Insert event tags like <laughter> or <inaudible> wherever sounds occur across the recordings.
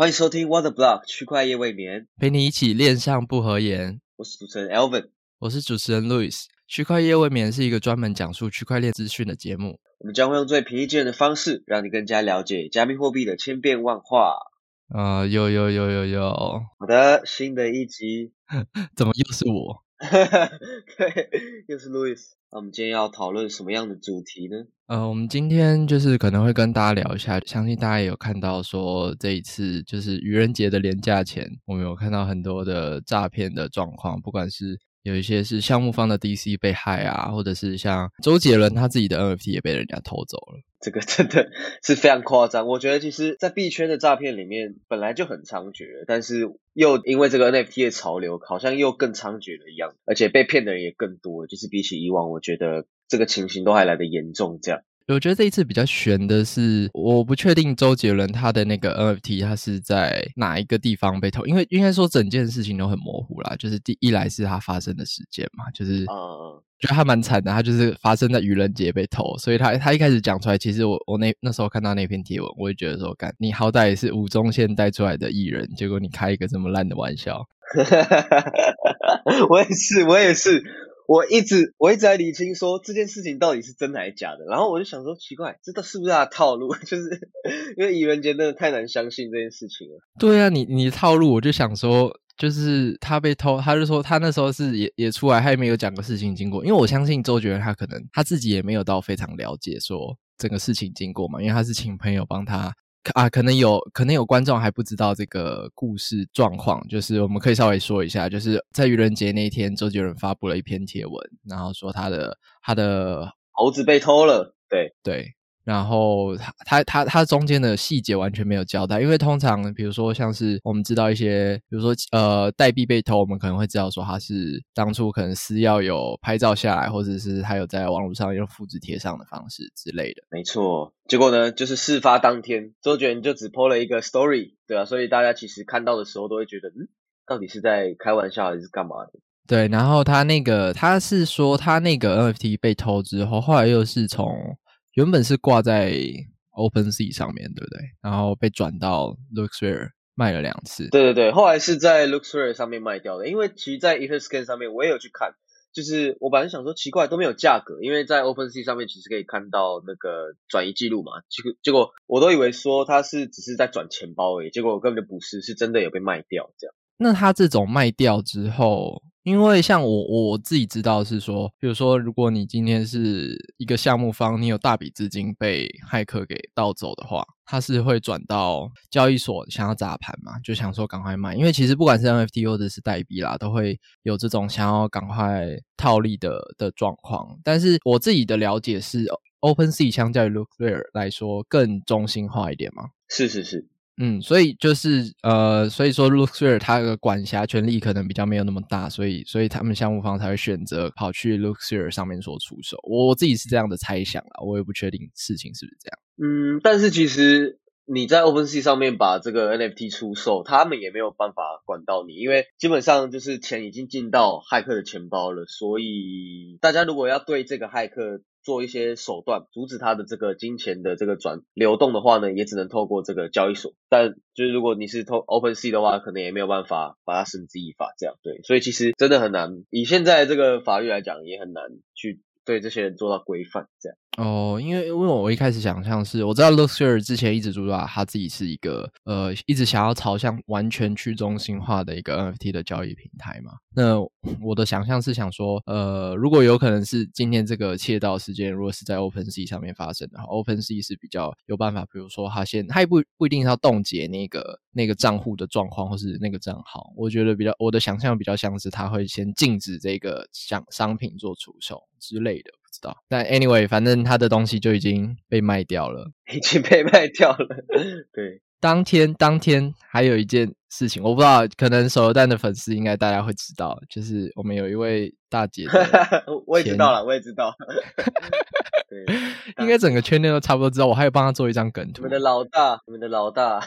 欢迎收听 What the Block 区块夜未眠，陪你一起恋上不合言。我是主持人 Elvin，我是主持人 Louis。区块夜未眠是一个专门讲述区块链资讯的节目。我们将会用最平易近人的方式，让你更加了解加密货币的千变万化。啊，有有有有有，好的，新的一集，<laughs> 怎么又是我？<laughs> 对，又是 Louis。那我们今天要讨论什么样的主题呢？呃，我们今天就是可能会跟大家聊一下，相信大家也有看到说这一次就是愚人节的廉价前，我们有看到很多的诈骗的状况，不管是。有一些是项目方的 DC 被害啊，或者是像周杰伦他自己的 NFT 也被人家偷走了，这个真的是非常夸张。我觉得其实，在币圈的诈骗里面本来就很猖獗，但是又因为这个 NFT 的潮流，好像又更猖獗了一样，而且被骗的人也更多。就是比起以往，我觉得这个情形都还来得严重。这样。我觉得这一次比较悬的是，我不确定周杰伦他的那个 NFT 他是在哪一个地方被偷，因为应该说整件事情都很模糊啦。就是第一来是他发生的时间嘛，就是觉得他蛮惨的，他就是发生在愚人节被偷，所以他他一开始讲出来，其实我我那那时候看到那篇贴文，我也觉得说，干你好歹也是吴宗宪带出来的艺人，结果你开一个这么烂的玩笑，<laughs> 我也是，我也是。我一直我一直在理清说这件事情到底是真的还是假的，然后我就想说奇怪，这都是不是他的套路？<laughs> 就是因为愚人节真的太难相信这件事情了。对啊，你你套路，我就想说，就是他被偷，他就说他那时候是也也出来，他也没有讲个事情经过，因为我相信周杰伦他可能他自己也没有到非常了解说整个事情经过嘛，因为他是请朋友帮他。啊，可能有可能有观众还不知道这个故事状况，就是我们可以稍微说一下，就是在愚人节那一天，周杰伦发布了一篇贴文，然后说他的他的猴子被偷了，对对。然后他他他他中间的细节完全没有交代，因为通常比如说像是我们知道一些，比如说呃代币被偷，我们可能会知道说他是当初可能私钥有拍照下来，或者是他有在网络上用复制贴上的方式之类的。没错，结果呢就是事发当天，周杰伦就只 po 了一个 story，对啊，所以大家其实看到的时候都会觉得，嗯，到底是在开玩笑还是干嘛的？对，然后他那个他是说他那个 NFT 被偷之后，后来又是从。原本是挂在 OpenSea 上面对不对？然后被转到 Luxrare 卖了两次。对对对，后来是在 Luxrare 上面卖掉的。因为其实，在 EtherScan 上面我也有去看，就是我本来想说奇怪都没有价格，因为在 OpenSea 上面其实可以看到那个转移记录嘛。结果结果我都以为说他是只是在转钱包而已，结果根本就不是，是真的有被卖掉这样。那他这种卖掉之后，因为像我我自己知道是说，比如说如果你今天是一个项目方，你有大笔资金被骇客给盗走的话，他是会转到交易所想要砸盘嘛，就想说赶快卖，因为其实不管是 NFT 或者是代币啦，都会有这种想要赶快套利的的状况。但是我自己的了解是，OpenSea 相较于 Lookclear 来说更中心化一点嘛？是是是。嗯，所以就是呃，所以说 l u x r 它的管辖权力可能比较没有那么大，所以所以他们项目方才会选择跑去 l u x r 上面所出手。我自己是这样的猜想啦，我也不确定事情是不是这样。嗯，但是其实你在 OpenSea 上面把这个 NFT 出售，他们也没有办法管到你，因为基本上就是钱已经进到骇客的钱包了，所以大家如果要对这个骇客。做一些手段阻止他的这个金钱的这个转流动的话呢，也只能透过这个交易所。但就是如果你是透 Open Sea 的话，可能也没有办法把它绳之以法这样。对，所以其实真的很难，以现在这个法律来讲，也很难去对这些人做到规范这样。哦，因为因为我一开始想象是，我知道 Luxor 之前一直主打他自己是一个呃，一直想要朝向完全去中心化的一个 NFT 的交易平台嘛。那我的想象是想说，呃，如果有可能是今天这个窃盗事件，如果是在 OpenSea 上面发生的话，OpenSea 是比较有办法，比如说他先，他也不不一定要冻结那个那个账户的状况，或是那个账号。我觉得比较我的想象比较像是他会先禁止这个商商品做出售之类的。知道，但 anyway，反正他的东西就已经被卖掉了，已经被卖掉了。对，当天当天还有一件事情，我不知道，可能手榴弹的粉丝应该大家会知道，就是我们有一位大姐，<laughs> 我也知道了，我也知道。<laughs> 对，<laughs> 应该整个圈内都差不多知道。我还有帮他做一张梗图。我们的老大，我们的老大，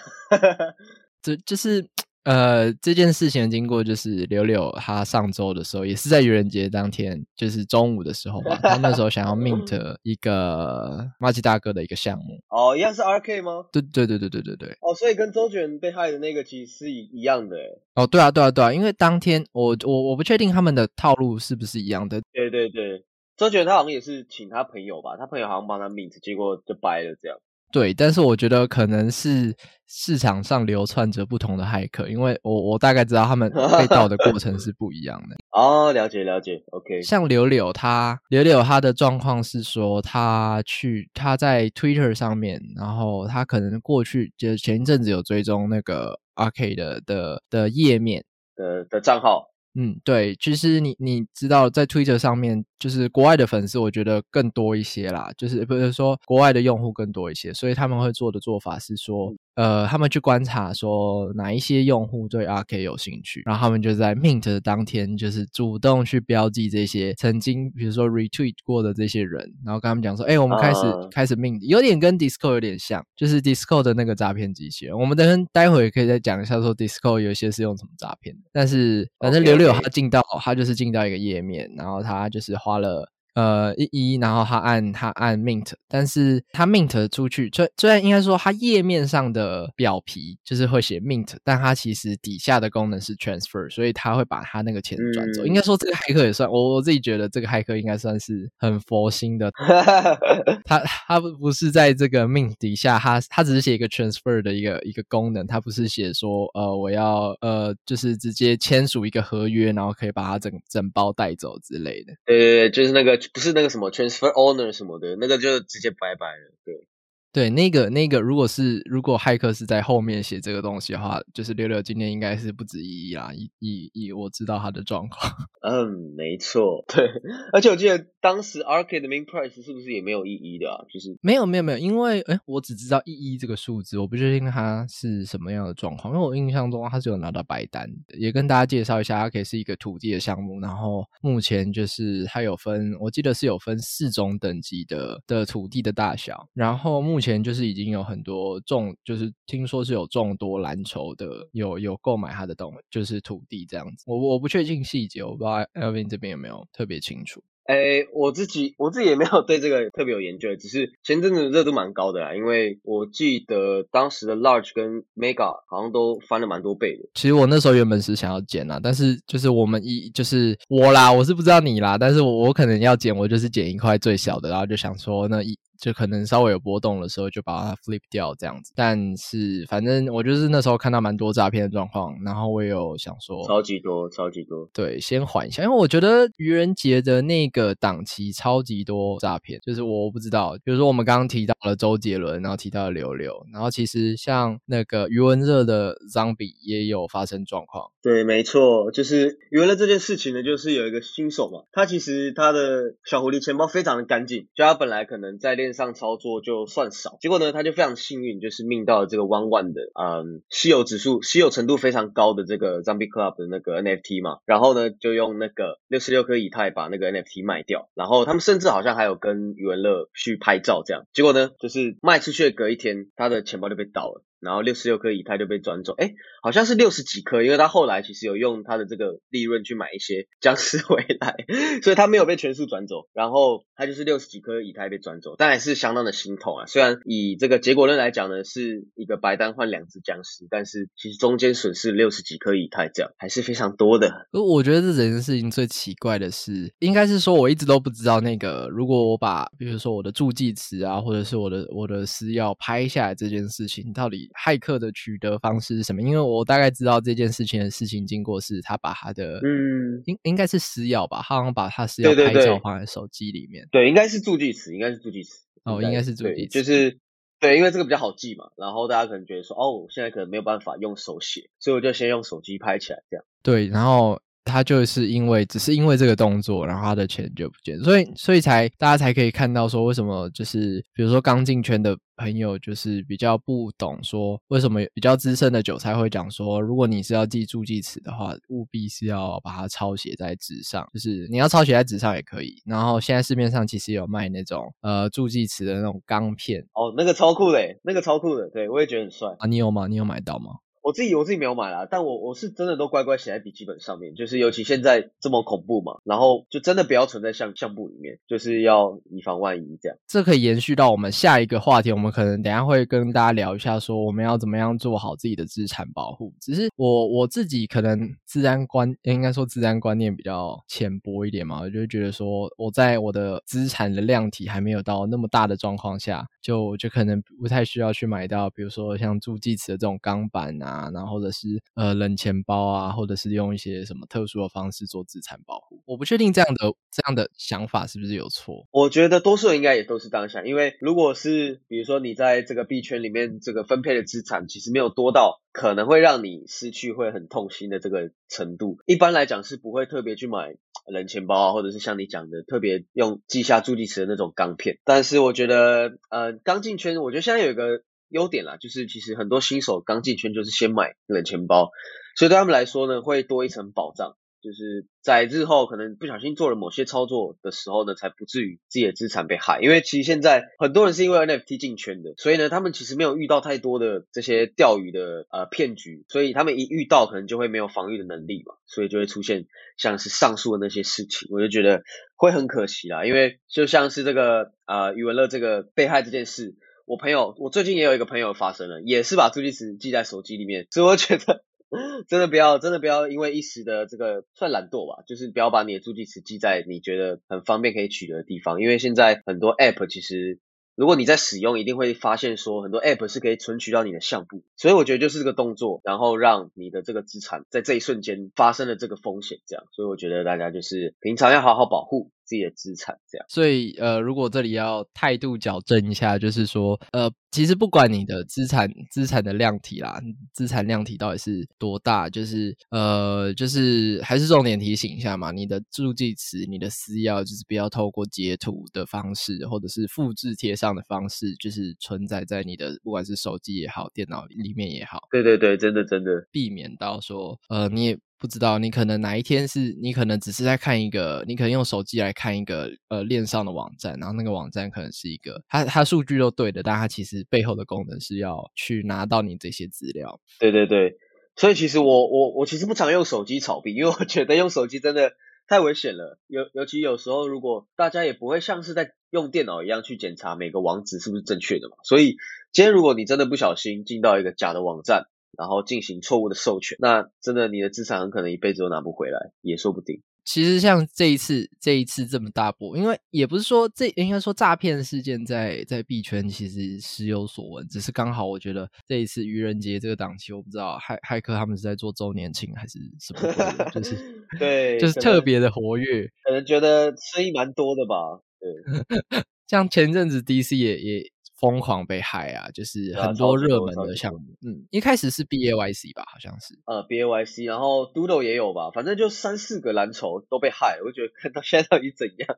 这就是呃，这件事情的经过就是柳柳他上周的时候，也是在愚人节当天，就是中午的时候吧，他那时候想要 <laughs> mint 一个马吉大哥的一个项目。哦，一样是 RK 吗？对对对对对对对。哦，所以跟周卷被害的那个其实是一一样的。哦，对啊对啊对啊，因为当天我我我不确定他们的套路是不是一样的。对对对，周卷他好像也是请他朋友吧，他朋友好像帮他 mint，结果就掰了这样。对，但是我觉得可能是市场上流窜着不同的骇客，因为我我大概知道他们被盗的过程是不一样的。<laughs> 哦，了解了解，OK。像柳柳他柳柳他的状况是说，他去他在 Twitter 上面，然后他可能过去就前一阵子有追踪那个 Arcade 的的的页面的的账号。嗯，对，其实你你知道，在推特上面，就是国外的粉丝，我觉得更多一些啦，就是不是说国外的用户更多一些，所以他们会做的做法是说。呃，他们去观察说哪一些用户对 RK 有兴趣，然后他们就在 Mint 的当天，就是主动去标记这些曾经，比如说 Retweet 过的这些人，然后跟他们讲说，哎，我们开始开始 Mint，有点跟 Discord 有点像，就是 Discord 的那个诈骗机器人。我们等待会也可以再讲一下说 Discord 有些是用什么诈骗的，但是反正柳柳他进到他就是进到一个页面，然后他就是花了。呃，一一，然后他按他按 mint，但是他 mint 出去，虽虽然应该说他页面上的表皮就是会写 mint，但他其实底下的功能是 transfer，所以他会把他那个钱转走。应该说这个骇客也算，我我自己觉得这个骇客应该算是很佛心的。<laughs> 他他不不是在这个 mint 底下，他他只是写一个 transfer 的一个一个功能，他不是写说呃我要呃就是直接签署一个合约，然后可以把它整整包带走之类的。呃，就是那个。不是那个什么 transfer owner 什么的，那个就直接拜拜了。对。对，那个那个，如果是如果骇客是在后面写这个东西的话，就是六六今天应该是不止一一啦，一一一，我知道他的状况。<laughs> 嗯，没错，对，而且我记得当时 Arcade 的 main price 是不是也没有一亿的啊？就是没有没有没有，因为哎，我只知道一亿这个数字，我不确定它是什么样的状况，因为我印象中它是有拿到白单的。也跟大家介绍一下，Arcade 是一个土地的项目，然后目前就是它有分，我记得是有分四种等级的的土地的大小，然后目前就是已经有很多众，就是听说是有众多蓝筹的，有有购买他的东，就是土地这样子。我我不确定细节，我不知道 Elvin 这边有没有特别清楚。哎，我自己我自己也没有对这个特别有研究，只是前阵子热度蛮高的啦，因为我记得当时的 Large 跟 Mega 好像都翻了蛮多倍的。其实我那时候原本是想要减啦，但是就是我们一就是我啦，我是不知道你啦，但是我我可能要减，我就是减一块最小的，然后就想说那一。就可能稍微有波动的时候，就把它 flip 掉这样子。但是反正我就是那时候看到蛮多诈骗的状况，然后我也有想说，超级多，超级多。对，先缓一下，因为我觉得愚人节的那个档期超级多诈骗。就是我不知道，比如说我们刚刚提到了周杰伦，然后提到了刘刘，然后其实像那个余文乐的 Zombie 也有发生状况。对，没错，就是余文乐这件事情呢，就是有一个新手嘛，他其实他的小狐狸钱包非常的干净，就他本来可能在练。上操作就算少，结果呢，他就非常幸运，就是命到了这个 One One 的，嗯，稀有指数、稀有程度非常高的这个 Zombie Club 的那个 NFT 嘛，然后呢，就用那个六十六颗以太把那个 NFT 卖掉，然后他们甚至好像还有跟余文乐去拍照这样，结果呢，就是卖出去的隔一天，他的钱包就被盗了。然后六十六颗以太就被转走，哎，好像是六十几颗，因为他后来其实有用他的这个利润去买一些 <laughs> 僵尸回来，所以他没有被全数转走。然后他就是六十几颗以太被转走，但还是相当的心痛啊。虽然以这个结果论来讲呢，是一个白单换两只僵尸，但是其实中间损失六十几颗以太，这样还是非常多的。我觉得这整件事情最奇怪的是，应该是说我一直都不知道那个，如果我把比如说我的助记词啊，或者是我的我的私钥拍下来这件事情，到底。骇客的取得方式是什么？因为我大概知道这件事情的事情经过是，他把他的嗯，应应该是私钥吧，他好像把他私钥拍照放在手机里面。对，应该是助记词，应该是助记词。哦，应该是助记词，就是对，因为这个比较好记嘛。然后大家可能觉得说，哦，我现在可能没有办法用手写，所以我就先用手机拍起来，这样。对，然后。他就是因为只是因为这个动作，然后他的钱就不见，所以所以才大家才可以看到说，为什么就是比如说刚进圈的朋友，就是比较不懂说，为什么比较资深的韭菜会讲说，如果你是要记助记词的话，务必是要把它抄写在纸上，就是你要抄写在纸上也可以。然后现在市面上其实有卖那种呃助记词的那种钢片，哦，那个超酷的，那个超酷的，对我也觉得很帅啊。你有吗？你有买到吗？我自己我自己没有买啦，但我我是真的都乖乖写在笔记本上面，就是尤其现在这么恐怖嘛，然后就真的不要存在相相簿里面，就是要以防万一这样。这可以延续到我们下一个话题，我们可能等下会跟大家聊一下，说我们要怎么样做好自己的资产保护。只是我我自己可能自然观应该说自然观念比较浅薄一点嘛，我就觉得说我在我的资产的量体还没有到那么大的状况下，就就可能不太需要去买到，比如说像助记词的这种钢板啊，啊然后或者是呃冷钱包啊，或者是用一些什么特殊的方式做资产保护。我不确定这样的这样的想法是不是有错。我觉得多数人应该也都是这样想，因为如果是比如说你在这个币圈里面这个分配的资产其实没有多到可能会让你失去会很痛心的这个程度，一般来讲是不会特别去买冷钱包啊，或者是像你讲的特别用记下助记词的那种钢片。但是我觉得呃刚进圈，我觉得现在有一个优点啦，就是其实很多新手刚进圈就是先买冷钱包，所以对他们来说呢会多一层保障。就是在日后可能不小心做了某些操作的时候呢，才不至于自己的资产被害。因为其实现在很多人是因为 NFT 进圈的，所以呢，他们其实没有遇到太多的这些钓鱼的呃骗局，所以他们一遇到可能就会没有防御的能力嘛，所以就会出现像是上述的那些事情。我就觉得会很可惜啦，因为就像是这个呃余文乐这个被害这件事，我朋友我最近也有一个朋友发生了，也是把助记词记在手机里面，所以我觉得。真的不要，真的不要因为一时的这个算懒惰吧，就是不要把你的助记词记在你觉得很方便可以取得的地方，因为现在很多 app 其实如果你在使用，一定会发现说很多 app 是可以存取到你的相簿，所以我觉得就是这个动作，然后让你的这个资产在这一瞬间发生了这个风险，这样，所以我觉得大家就是平常要好好保护。自己的资产这样，所以呃，如果这里要态度矫正一下，就是说呃，其实不管你的资产资产的量体啦，资产量体到底是多大，就是呃，就是还是重点提醒一下嘛，你的助记词、你的私钥，就是不要透过截图的方式，或者是复制贴上的方式，就是存在在你的不管是手机也好，电脑里面也好。对对对，真的真的，避免到说呃，你也。不知道你可能哪一天是你可能只是在看一个，你可能用手机来看一个呃链上的网站，然后那个网站可能是一个它它数据都对的，但它其实背后的功能是要去拿到你这些资料。对对对，所以其实我我我其实不常用手机炒币，因为我觉得用手机真的太危险了。尤尤其有时候如果大家也不会像是在用电脑一样去检查每个网址是不是正确的嘛，所以今天如果你真的不小心进到一个假的网站。然后进行错误的授权，那真的你的资产很可能一辈子都拿不回来，也说不定。其实像这一次这一次这么大波，因为也不是说这应该说诈骗事件在在币圈其实时有所闻，只是刚好我觉得这一次愚人节这个档期，我不知道骇骇客他们是在做周年庆还是什么，就是 <laughs> 对，就是特别的活跃，可能觉得生意蛮多的吧。对，<laughs> 像前阵子 DC 也也。疯狂被害啊！就是很多热门的项目，嗯，一开始是 B A Y C 吧，好像是，呃，B A Y C，然后 Doodle 也有吧，反正就三四个蓝筹都被害，我觉得看到现在到底怎样，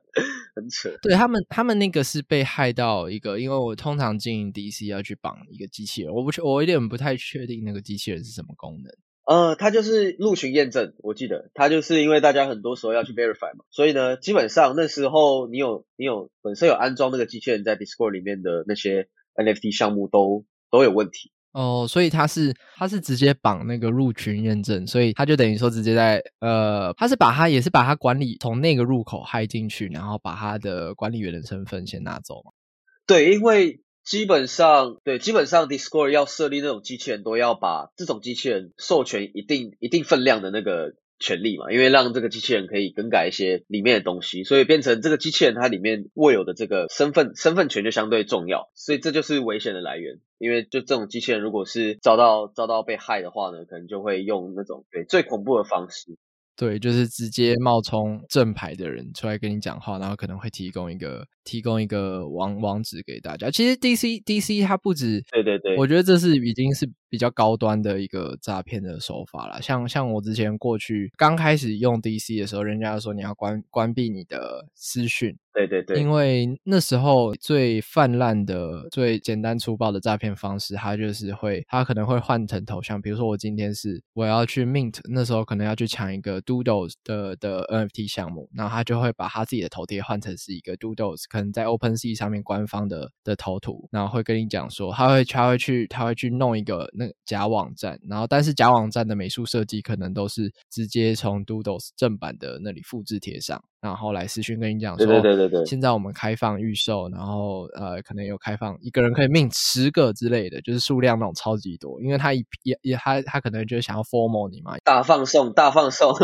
很扯。对他们，他们那个是被害到一个，因为我通常经营 D C 要去绑一个机器人，我不确，我有点不太确定那个机器人是什么功能。呃，他就是入群验证，我记得他就是因为大家很多时候要去 verify 嘛，所以呢，基本上那时候你有你有本身有安装那个机器人在 Discord 里面的那些 NFT 项目都都有问题哦，所以他是他是直接绑那个入群验证，所以他就等于说直接在呃，他是把他也是把他管理从那个入口嗨进去，然后把他的管理员的身份先拿走嘛？对，因为。基本上，对，基本上 Discord 要设立那种机器人，都要把这种机器人授权一定一定分量的那个权利嘛，因为让这个机器人可以更改一些里面的东西，所以变成这个机器人它里面握有的这个身份身份权就相对重要，所以这就是危险的来源。因为就这种机器人，如果是遭到遭到被害的话呢，可能就会用那种对最恐怖的方式。对，就是直接冒充正牌的人出来跟你讲话，然后可能会提供一个提供一个网网址给大家。其实 D C D C 它不止，对对对，我觉得这是已经是比较高端的一个诈骗的手法了。像像我之前过去刚开始用 D C 的时候，人家说你要关关闭你的私讯。对对对，因为那时候最泛滥的、最简单粗暴的诈骗方式，它就是会，它可能会换成头像。比如说，我今天是我要去 mint，那时候可能要去抢一个 Doodles 的的 NFT 项目，然后他就会把他自己的头贴换成是一个 Doodles，可能在 OpenSea 上面官方的的头图，然后会跟你讲说，他会他会去他会去弄一个那假网站，然后但是假网站的美术设计可能都是直接从 Doodles 正版的那里复制贴上，然后来私讯跟你讲说，对对对对对，现在我们开放预售，然后呃可能有开放一个人可以命十个之类的，就是数量那种超级多，因为他一也也他他可能就想要 formal 你嘛，大放送大放送，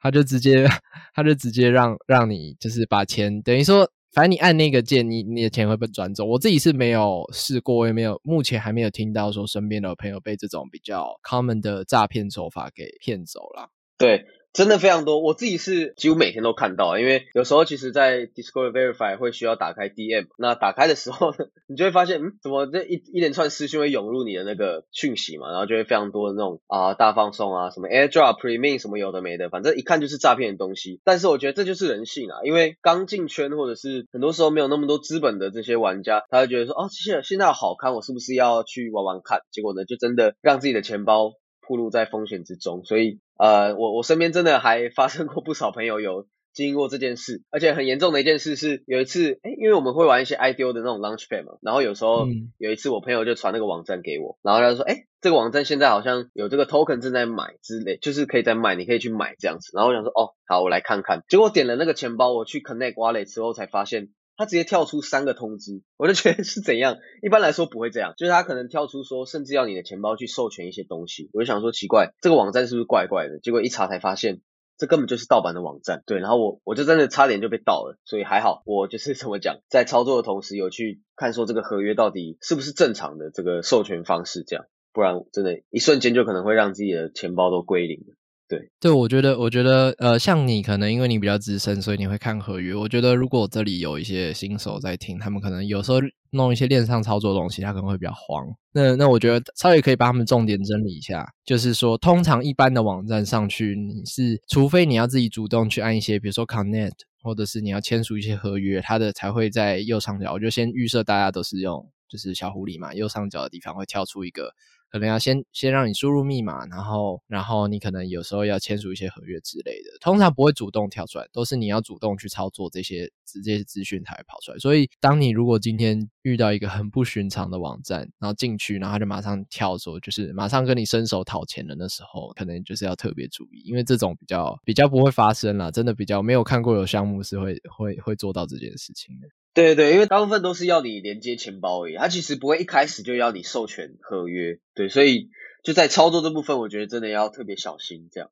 他就直接他就直接让让你就是把钱等于说。反正你按那个键，你你的钱会被转走。我自己是没有试过，也没有目前还没有听到说身边的朋友被这种比较 common 的诈骗手法给骗走了。对。真的非常多，我自己是几乎每天都看到，因为有时候其实，在 Discord Verify 会需要打开 DM，那打开的时候呢，你就会发现，嗯，怎么这一一连串私讯会涌入你的那个讯息嘛，然后就会非常多的那种啊大放送啊，什么 AirDrop、Premium 什么有的没的，反正一看就是诈骗的东西。但是我觉得这就是人性啊，因为刚进圈或者是很多时候没有那么多资本的这些玩家，他会觉得说，哦，现在现在好看，我是不是要去玩玩看？结果呢，就真的让自己的钱包。暴露在风险之中，所以呃，我我身边真的还发生过不少朋友有经历过这件事，而且很严重的一件事是，有一次，哎，因为我们会玩一些 IDO 的那种 Launchpad 嘛，然后有时候有一次我朋友就传那个网站给我，然后他说，哎，这个网站现在好像有这个 Token 正在买之类，就是可以在卖，你可以去买这样子，然后我想说，哦，好，我来看看，结果点了那个钱包，我去 Connect Wallet 之后才发现。他直接跳出三个通知，我就觉得是怎样？一般来说不会这样，就是他可能跳出说，甚至要你的钱包去授权一些东西。我就想说奇怪，这个网站是不是怪怪的？结果一查才发现，这根本就是盗版的网站。对，然后我我就真的差点就被盗了，所以还好，我就是怎么讲，在操作的同时有去看说这个合约到底是不是正常的这个授权方式，这样，不然真的，一瞬间就可能会让自己的钱包都归零了。对对，我觉得，我觉得，呃，像你可能因为你比较资深，所以你会看合约。我觉得如果这里有一些新手在听，他们可能有时候弄一些链上操作的东西，他可能会比较慌。那那我觉得稍微可以帮他们重点整理一下，就是说，通常一般的网站上去，你是除非你要自己主动去按一些，比如说 connect，或者是你要签署一些合约，它的才会在右上角。我就先预设大家都是用就是小狐狸嘛，右上角的地方会跳出一个。可能要先先让你输入密码，然后然后你可能有时候要签署一些合约之类的，通常不会主动跳出来，都是你要主动去操作这些这些资讯才会跑出来。所以，当你如果今天遇到一个很不寻常的网站，然后进去，然后他就马上跳说，就是马上跟你伸手讨钱的那时候，可能就是要特别注意，因为这种比较比较不会发生啦，真的比较没有看过有项目是会会会做到这件事情的。对对，因为大部分都是要你连接钱包而已，它其实不会一开始就要你授权合约。对，所以就在操作这部分，我觉得真的要特别小心。这样，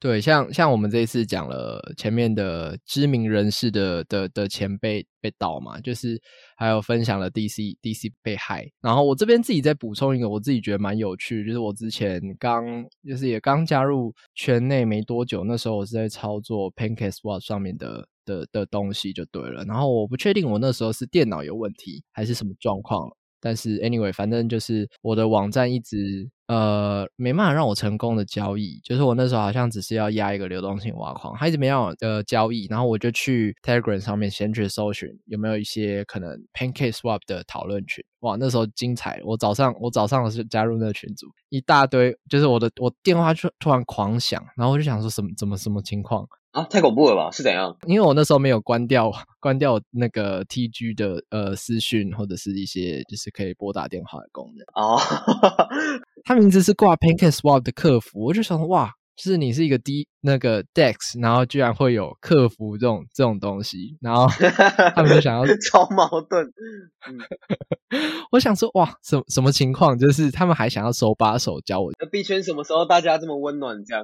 对，像像我们这一次讲了前面的知名人士的的的钱被被盗嘛，就是还有分享了 DC DC 被害。然后我这边自己再补充一个，我自己觉得蛮有趣，就是我之前刚就是也刚加入圈内没多久，那时候我是在操作 PancakeSwap 上面的。的的东西就对了，然后我不确定我那时候是电脑有问题还是什么状况，但是 anyway，反正就是我的网站一直呃没办法让我成功的交易，就是我那时候好像只是要压一个流动性挖矿，它一直没让我呃交易，然后我就去 Telegram 上面先去搜寻有没有一些可能 Pancake Swap 的讨论群，哇，那时候精彩，我早上我早上是加入那个群组，一大堆，就是我的我电话就突然狂响，然后我就想说什么怎么什么情况。啊，太恐怖了吧？是怎样？因为我那时候没有关掉 <laughs> 关掉那个 T G 的呃私讯或者是一些就是可以拨打电话的功能哦。<laughs> 他名字是挂 PancakeSwap 的客服，我就想哇。就是你是一个 D 那个 Dex，然后居然会有客服这种这种东西，然后 <laughs> 他们就想要超矛盾。<laughs> 我想说哇，什什么情况？就是他们还想要手把手教我。那币圈什么时候大家这么温暖？这样？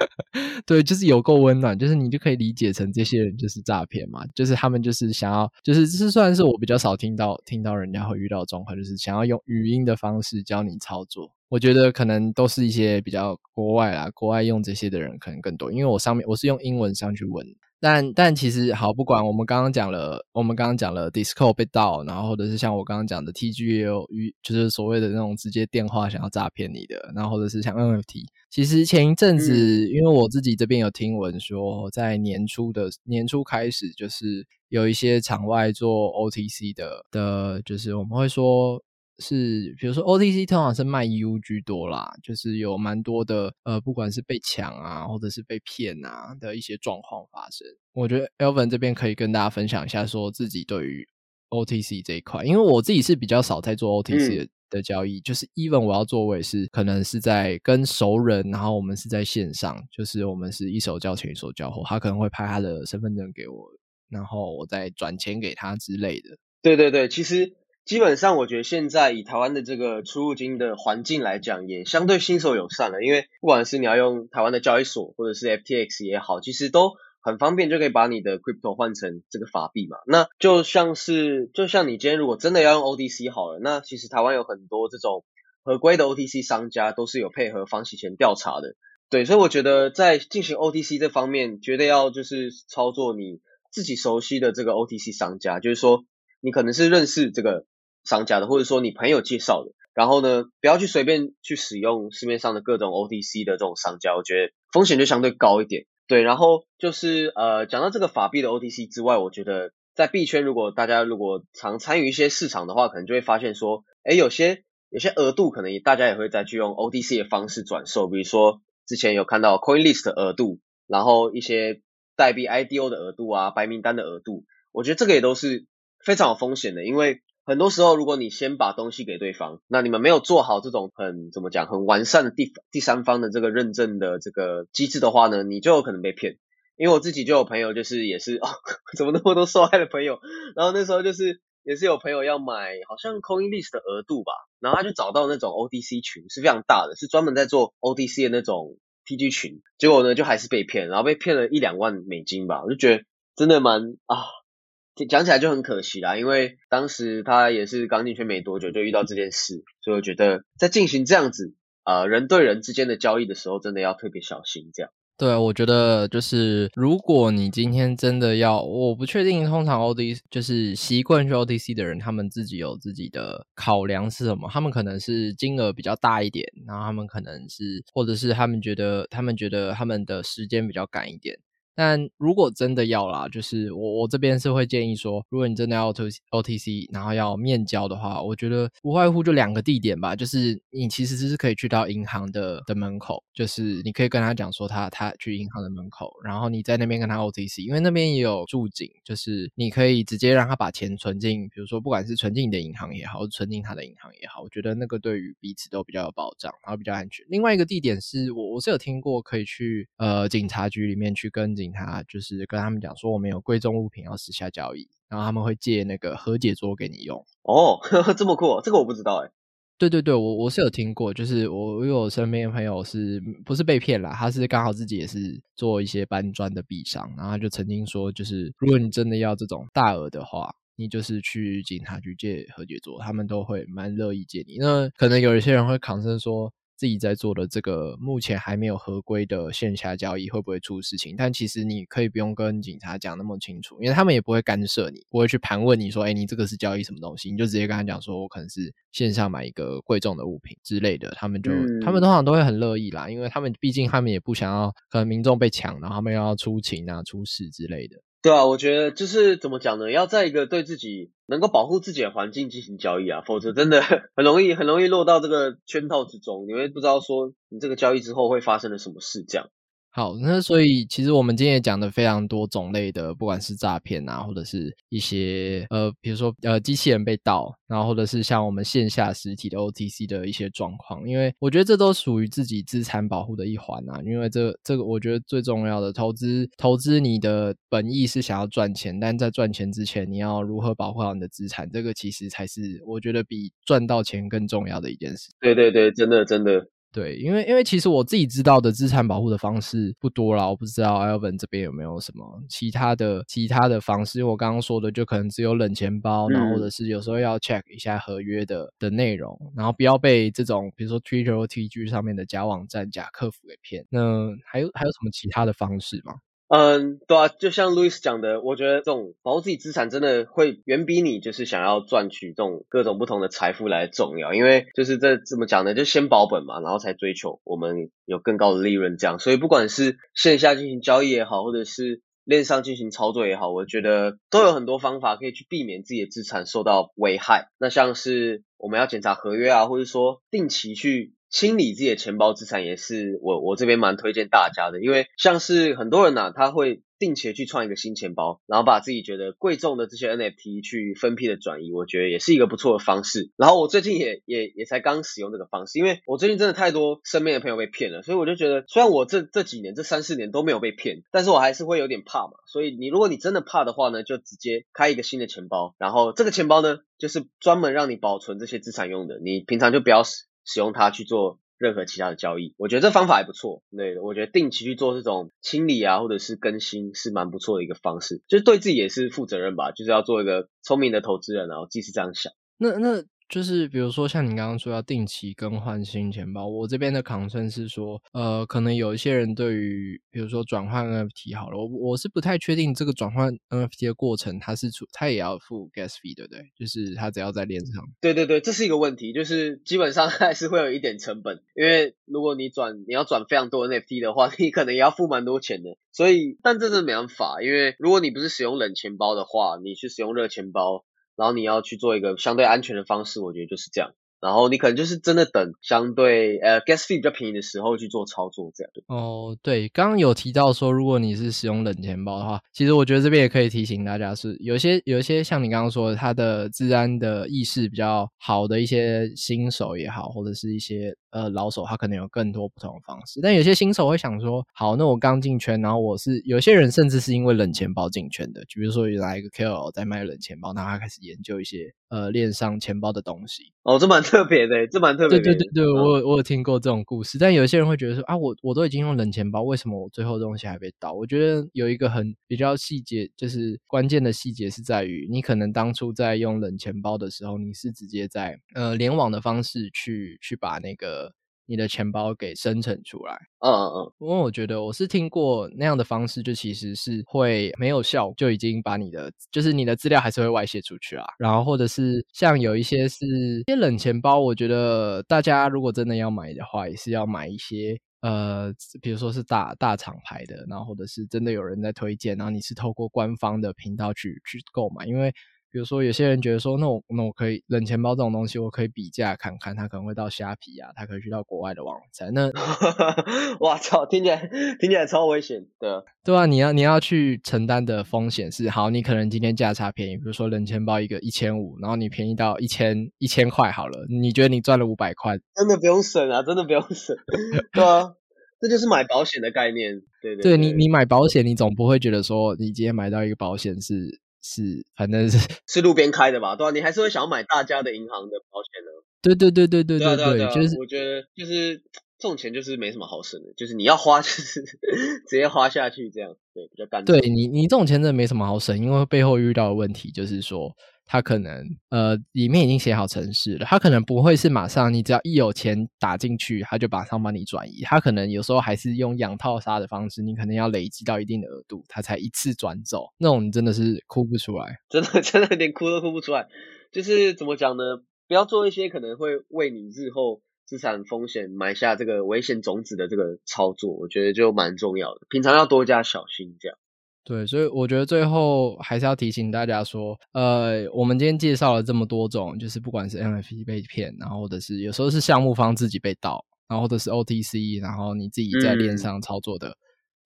<laughs> 对，就是有够温暖，就是你就可以理解成这些人就是诈骗嘛，就是他们就是想要，就是这算是我比较少听到听到人家会遇到的状况，就是想要用语音的方式教你操作。我觉得可能都是一些比较国外啦，国外用这些的人可能更多，因为我上面我是用英文上去问，但但其实好，不管我们刚刚讲了，我们刚刚讲了 Discord 被盗，然后或者是像我刚刚讲的 TG 也有与就是所谓的那种直接电话想要诈骗你的，然后或者是像 NFT，其实前一阵子，因为我自己这边有听闻说，在年初的年初开始，就是有一些场外做 OTC 的的，就是我们会说。是，比如说 OTC 通常是卖 U 居多啦，就是有蛮多的呃，不管是被抢啊，或者是被骗啊的一些状况发生。我觉得 Elvin 这边可以跟大家分享一下，说自己对于 OTC 这一块，因为我自己是比较少在做 OTC 的。的交易就是，even 我要做，我也是可能是在跟熟人，然后我们是在线上，就是我们是一手交钱一手交货，他可能会拍他的身份证给我，然后我再转钱给他之类的。对对对，其实基本上我觉得现在以台湾的这个出入金的环境来讲，也相对新手友善了，因为不管是你要用台湾的交易所或者是 FTX 也好，其实都。很方便就可以把你的 crypto 换成这个法币嘛？那就像是就像你今天如果真的要用 OTC 好了，那其实台湾有很多这种合规的 OTC 商家都是有配合防洗钱调查的。对，所以我觉得在进行 OTC 这方面，绝对要就是操作你自己熟悉的这个 OTC 商家，就是说你可能是认识这个商家的，或者说你朋友介绍的，然后呢不要去随便去使用市面上的各种 OTC 的这种商家，我觉得风险就相对高一点。对，然后就是呃，讲到这个法币的 OTC 之外，我觉得在币圈，如果大家如果常参与一些市场的话，可能就会发现说，哎，有些有些额度可能也大家也会再去用 OTC 的方式转售，比如说之前有看到 CoinList 的额度，然后一些代币 IDO 的额度啊，白名单的额度，我觉得这个也都是非常有风险的，因为。很多时候，如果你先把东西给对方，那你们没有做好这种很怎么讲很完善的第第三方的这个认证的这个机制的话呢，你就有可能被骗。因为我自己就有朋友，就是也是哦，<laughs> 怎么那么多受害的朋友？然后那时候就是也是有朋友要买，好像 CoinList 的额度吧，然后他就找到那种 ODC 群是非常大的，是专门在做 ODC 的那种 TG 群，结果呢就还是被骗，然后被骗了一两万美金吧，我就觉得真的蛮啊。讲起来就很可惜啦，因为当时他也是刚进圈没多久就遇到这件事，所以我觉得在进行这样子呃人对人之间的交易的时候，真的要特别小心。这样对，我觉得就是如果你今天真的要，我不确定通常 O D 就是习惯去 O T C 的人，他们自己有自己的考量是什么？他们可能是金额比较大一点，然后他们可能是或者是他们觉得他们觉得他们的时间比较赶一点。但如果真的要啦，就是我我这边是会建议说，如果你真的要 O O T C，然后要面交的话，我觉得无外乎就两个地点吧，就是你其实是可以去到银行的的门口，就是你可以跟他讲说他他去银行的门口，然后你在那边跟他 O T C，因为那边也有驻警，就是你可以直接让他把钱存进，比如说不管是存进你的银行也好，存进他的银行也好，我觉得那个对于彼此都比较有保障，然后比较安全。另外一个地点是我我是有听过可以去呃警察局里面去跟。警察就是跟他们讲说，我们有贵重物品要私下交易，然后他们会借那个和解桌给你用。哦，<laughs> 这么酷，这个我不知道哎。对对对，我我是有听过，就是我我有身边的朋友是不是被骗了？他是刚好自己也是做一些搬砖的币商，然后就曾经说，就是如果你真的要这种大额的话，你就是去警察局借和解桌，他们都会蛮乐意借你。那可能有一些人会抗争说。自己在做的这个目前还没有合规的线下交易会不会出事情？但其实你可以不用跟警察讲那么清楚，因为他们也不会干涉你，不会去盘问你说，哎，你这个是交易什么东西？你就直接跟他讲说，我可能是线上买一个贵重的物品之类的，他们就他们通常都会很乐意啦，因为他们毕竟他们也不想要可能民众被抢，然后他们要出勤啊、出事之类的。对啊，我觉得就是怎么讲呢？要在一个对自己能够保护自己的环境进行交易啊，否则真的 <laughs> 很容易很容易落到这个圈套之中，你会不知道说你这个交易之后会发生了什么事这样。好，那所以其实我们今天也讲的非常多种类的，不管是诈骗啊，或者是一些呃，比如说呃机器人被盗，然后或者是像我们线下实体的 OTC 的一些状况，因为我觉得这都属于自己资产保护的一环啊。因为这这个我觉得最重要的投资，投资你的本意是想要赚钱，但在赚钱之前，你要如何保护好你的资产，这个其实才是我觉得比赚到钱更重要的一件事。对对对，真的真的。对，因为因为其实我自己知道的资产保护的方式不多啦，我不知道 Elvin 这边有没有什么其他的其他的方式。因为我刚刚说的就可能只有冷钱包，然后或者是有时候要 check 一下合约的的内容，然后不要被这种比如说 Twitter 或 TG 上面的假网站、假客服给骗。那还有还有什么其他的方式吗？嗯，对啊，就像路易斯讲的，我觉得这种保护自己资产真的会远比你就是想要赚取这种各种不同的财富来重要，因为就是这怎么讲呢？就先保本嘛，然后才追求我们有更高的利润这样。所以不管是线下进行交易也好，或者是链上进行操作也好，我觉得都有很多方法可以去避免自己的资产受到危害。那像是我们要检查合约啊，或者说定期去。清理自己的钱包资产也是我我这边蛮推荐大家的，因为像是很多人呐，他会定期去创一个新钱包，然后把自己觉得贵重的这些 NFT 去分批的转移，我觉得也是一个不错的方式。然后我最近也也也才刚使用这个方式，因为我最近真的太多身边的朋友被骗了，所以我就觉得，虽然我这这几年这三四年都没有被骗，但是我还是会有点怕嘛。所以你如果你真的怕的话呢，就直接开一个新的钱包，然后这个钱包呢，就是专门让你保存这些资产用的，你平常就不要使用它去做。任何其他的交易，我觉得这方法还不错。对，我觉得定期去做这种清理啊，或者是更新，是蛮不错的一个方式，就是对自己也是负责任吧，就是要做一个聪明的投资人，然后即使这样想。那那。就是比如说像你刚刚说要定期更换新钱包，我这边的 concern 是说，呃，可能有一些人对于比如说转换 NFT 好了，我我是不太确定这个转换 NFT 的过程，它是出它也要付 gas fee 对不对？就是它只要在链上。对对对，这是一个问题，就是基本上 <laughs> 还是会有一点成本，因为如果你转你要转非常多 NFT 的话，<laughs> 你可能也要付蛮多钱的。所以，但这是没办法，因为如果你不是使用冷钱包的话，你去使用热钱包。然后你要去做一个相对安全的方式，我觉得就是这样。然后你可能就是真的等相对呃 gas fee 比较便宜的时候去做操作，这样。哦，对，刚刚有提到说，如果你是使用冷钱包的话，其实我觉得这边也可以提醒大家，是有些有一些像你刚刚说的，他的治安的意识比较好的一些新手也好，或者是一些。呃，老手他可能有更多不同的方式，但有些新手会想说，好，那我刚进圈，然后我是有些人甚至是因为冷钱包进圈的，就比如说来一个 KOL 在卖冷钱包，然后他开始研究一些呃链上钱包的东西。哦，这蛮特别的，这蛮特别。对对对对，我我有听过这种故事，但有些人会觉得说啊，我我都已经用冷钱包，为什么我最后东西还被盗？我觉得有一个很比较细节，就是关键的细节是在于，你可能当初在用冷钱包的时候，你是直接在呃联网的方式去去把那个。你的钱包给生成出来，嗯嗯嗯，因为我觉得我是听过那样的方式，就其实是会没有效，就已经把你的就是你的资料还是会外泄出去啊。然后或者是像有一些是一些冷钱包，我觉得大家如果真的要买的话，也是要买一些呃，比如说是大大厂牌的，然后或者是真的有人在推荐，然后你是透过官方的频道去去购买，因为。比如说，有些人觉得说，那我那我可以冷钱包这种东西，我可以比价看看，他可能会到虾皮啊，他可以去到国外的网站。那，<laughs> 哇操，听起来听起来超危险的。对啊，你要你要去承担的风险是，好，你可能今天价差便宜，比如说冷钱包一个一千五，然后你便宜到一千一千块好了，你觉得你赚了五百块？真的不用省啊，真的不用省。<laughs> 对啊，这就是买保险的概念。对对，对你你买保险，你总不会觉得说，你今天买到一个保险是。是，反正是 <laughs> 是路边开的吧，对吧？你还是会想要买大家的银行的保险呢。对对对对对对对，就是我觉得就是这种钱就是没什么好省的，就是你要花就是 <laughs> 直接花下去这样，对，比较干脆。对你你这种钱真的没什么好省，因为背后遇到的问题就是说。他可能呃里面已经写好程式了，他可能不会是马上你只要一有钱打进去，他就马上帮你转移。他可能有时候还是用养套杀的方式，你可能要累积到一定的额度，他才一次转走。那种你真的是哭不出来，<laughs> 真的真的连哭都哭不出来。就是怎么讲呢？不要做一些可能会为你日后资产风险埋下这个危险种子的这个操作，我觉得就蛮重要的。平常要多加小心，这样。对，所以我觉得最后还是要提醒大家说，呃，我们今天介绍了这么多种，就是不管是 NFT 被骗，然后或者是有时候是项目方自己被盗，然后或者是 OTC，然后你自己在链上操作的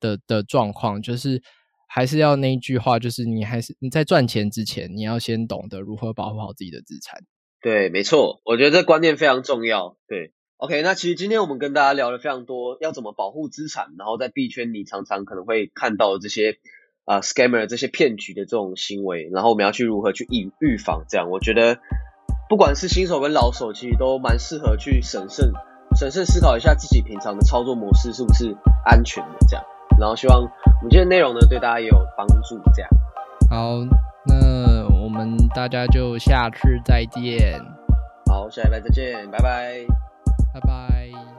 的的状况，就是还是要那一句话，就是你还是你在赚钱之前，你要先懂得如何保护好自己的资产。对，没错，我觉得这观念非常重要。对，OK，那其实今天我们跟大家聊了非常多，要怎么保护资产，然后在币圈你常常可能会看到这些。啊，scammer 这些骗局的这种行为，然后我们要去如何去预预防？这样，我觉得不管是新手跟老手，其实都蛮适合去审慎审慎思考一下自己平常的操作模式是不是安全的。这样，然后希望我们今天内容呢对大家也有帮助。这样，好，那我们大家就下次再见。好，下礼拜再见，拜拜，拜拜。